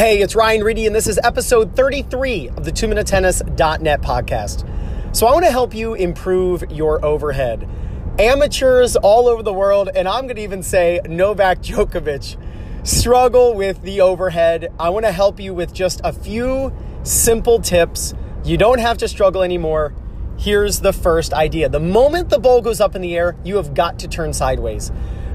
Hey, it's Ryan Reedy, and this is episode 33 of the 2minutetennis.net podcast. So, I want to help you improve your overhead. Amateurs all over the world, and I'm going to even say Novak Djokovic, struggle with the overhead. I want to help you with just a few simple tips. You don't have to struggle anymore. Here's the first idea the moment the ball goes up in the air, you have got to turn sideways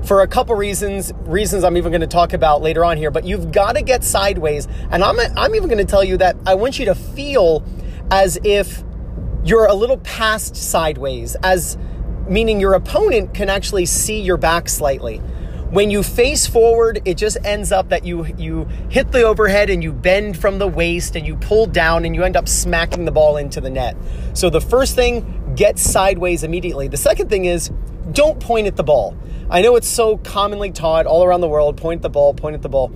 for a couple reasons, reasons I'm even going to talk about later on here, but you've got to get sideways. And I'm, I'm even going to tell you that I want you to feel as if you're a little past sideways, as meaning your opponent can actually see your back slightly. When you face forward, it just ends up that you you hit the overhead and you bend from the waist and you pull down and you end up smacking the ball into the net. So the first thing, get sideways immediately. The second thing is don't point at the ball. I know it's so commonly taught all around the world point at the ball, point at the ball.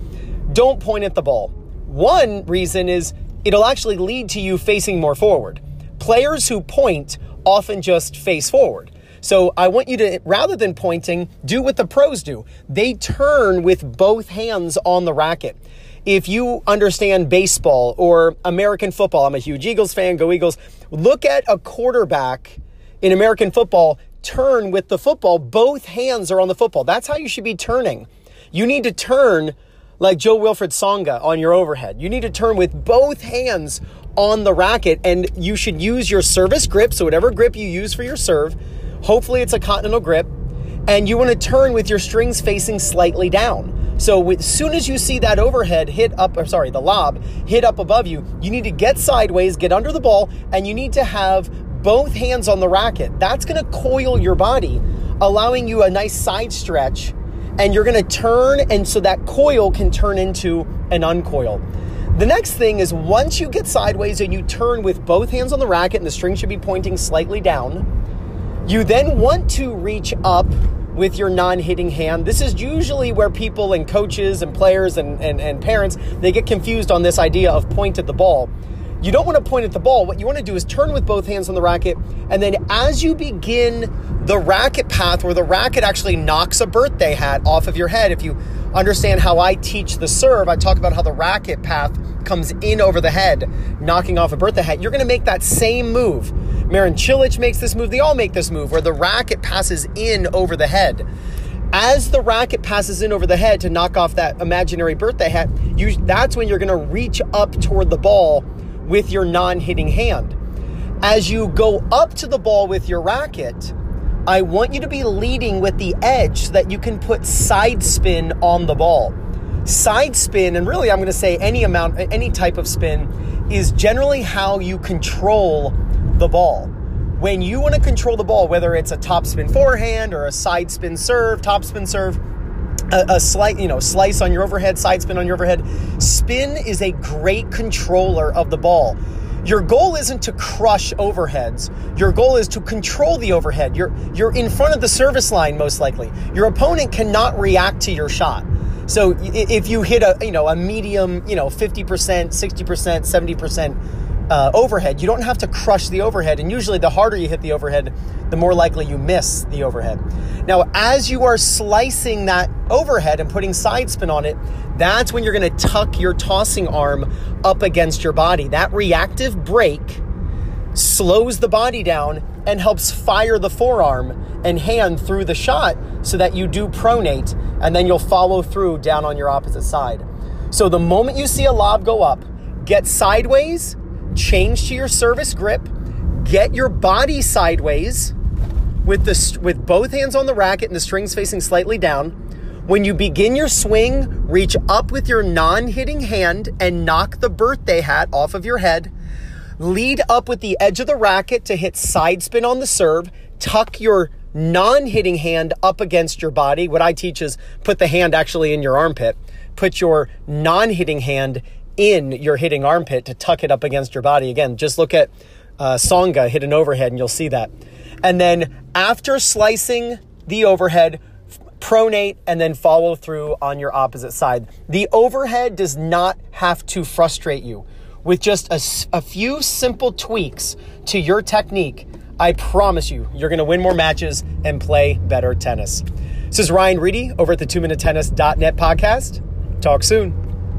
Don't point at the ball. One reason is it'll actually lead to you facing more forward. Players who point often just face forward. So I want you to, rather than pointing, do what the pros do. They turn with both hands on the racket. If you understand baseball or American football, I'm a huge Eagles fan, go Eagles. Look at a quarterback in American football turn with the football, both hands are on the football. That's how you should be turning. You need to turn like Jo-Wilfried Tsonga on your overhead. You need to turn with both hands on the racket and you should use your service grip. So, whatever grip you use for your serve, hopefully it's a continental grip, and you want to turn with your strings facing slightly down. So, as soon as you see that overhead hit up, or sorry, the lob hit up above you, you need to get sideways, get under the ball, and you need to have both hands on the racket. That's going to coil your body, allowing you a nice side stretch, and you're going to turn, and so that coil can turn into an uncoil. The next thing is once you get sideways and you turn with both hands on the racket, and the string should be pointing slightly down, you then want to reach up with your non-hitting hand. This is usually where people and coaches and players and, and, and parents they get confused on this idea of point at the ball. You don't want to point at the ball. What you want to do is turn with both hands on the racket. And then as you begin the racket path where the racket actually knocks a birthday hat off of your head, if you understand how I teach the serve, I talk about how the racket path comes in over the head, knocking off a birthday hat. You're going to make that same move. Marin Cilic makes this move. They all make this move where the racket passes in over the head. As the racket passes in over the head to knock off that imaginary birthday hat, you, that's when you're going to reach up toward the ball with your non hitting hand. As you go up to the ball with your racket, I want you to be leading with the edge so that you can put side spin on the ball. Side spin, and really I'm going to say any amount, any type of spin, is generally how you control the ball. When you want to control the ball, whether it's a topspin forehand or a side spin serve, top spin serve, a, a slight, you know, slice on your overhead, side spin on your overhead. Spin is a great controller of the ball. Your goal isn't to crush overheads. Your goal is to control the overhead. You're you're in front of the service line most likely. Your opponent cannot react to your shot. So if you hit a you know a medium you know 50%, 60%, 70% uh, overhead. You don't have to crush the overhead, and usually the harder you hit the overhead, the more likely you miss the overhead. Now, as you are slicing that overhead and putting side spin on it, that's when you're going to tuck your tossing arm up against your body. That reactive break slows the body down and helps fire the forearm and hand through the shot so that you do pronate and then you'll follow through down on your opposite side. So the moment you see a lob go up, get sideways change to your service grip, get your body sideways with the with both hands on the racket and the strings facing slightly down. When you begin your swing, reach up with your non-hitting hand and knock the birthday hat off of your head. Lead up with the edge of the racket to hit side spin on the serve. Tuck your non-hitting hand up against your body. What I teach is put the hand actually in your armpit. Put your non-hitting hand in your hitting armpit to tuck it up against your body. Again, just look at uh, Tsonga hit an overhead and you'll see that. And then after slicing the overhead, pronate and then follow through on your opposite side. The overhead does not have to frustrate you. With just a, a few simple tweaks to your technique, I promise you, you're going to win more matches and play better tennis. This is Ryan Reedy over at the 2minutetennis.net podcast. Talk soon.